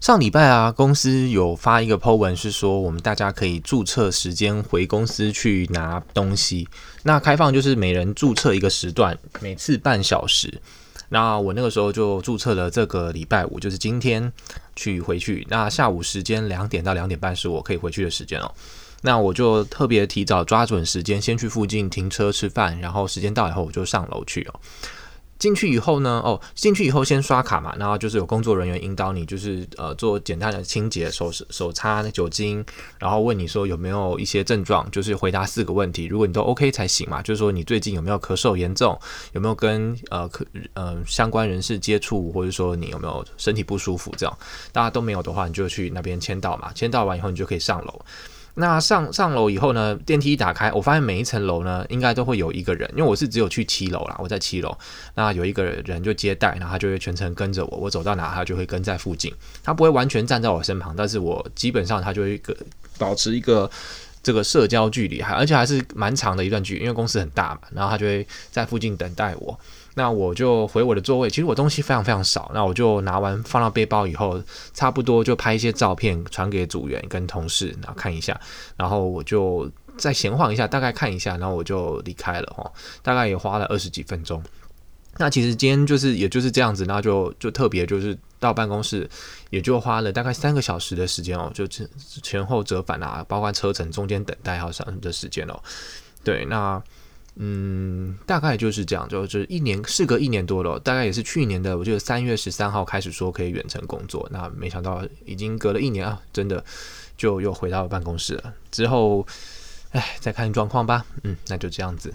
上礼拜啊，公司有发一个 po 文，是说我们大家可以注册时间回公司去拿东西。那开放就是每人注册一个时段，每次半小时。那我那个时候就注册了这个礼拜五，就是今天去回去。那下午时间两点到两点半是我可以回去的时间哦。那我就特别提早抓准时间，先去附近停车吃饭，然后时间到以后我就上楼去哦。进去以后呢，哦，进去以后先刷卡嘛，然后就是有工作人员引导你，就是呃做简单的清洁，手手擦酒精，然后问你说有没有一些症状，就是回答四个问题，如果你都 OK 才行嘛，就是说你最近有没有咳嗽严重，有没有跟呃可呃相关人士接触，或者说你有没有身体不舒服这样，大家都没有的话，你就去那边签到嘛，签到完以后你就可以上楼。那上上楼以后呢，电梯一打开，我发现每一层楼呢，应该都会有一个人，因为我是只有去七楼啦，我在七楼，那有一个人就接待，然后他就会全程跟着我，我走到哪他就会跟在附近，他不会完全站在我身旁，但是我基本上他就会一个保持一个这个社交距离，还而且还是蛮长的一段距离，因为公司很大嘛，然后他就会在附近等待我。那我就回我的座位，其实我东西非常非常少，那我就拿完放到背包以后，差不多就拍一些照片传给组员跟同事，然后看一下，然后我就再闲晃一下，大概看一下，然后我就离开了哈，大概也花了二十几分钟。那其实今天就是也就是这样子，那就就特别就是到办公室也就花了大概三个小时的时间哦，就前前后折返啊，包括车程中间等待还有什么的时间哦，对，那。嗯，大概就是这样，就是一年，事隔一年多了，大概也是去年的，我记得三月十三号开始说可以远程工作，那没想到已经隔了一年啊，真的就又回到办公室了。之后，哎，再看状况吧。嗯，那就这样子。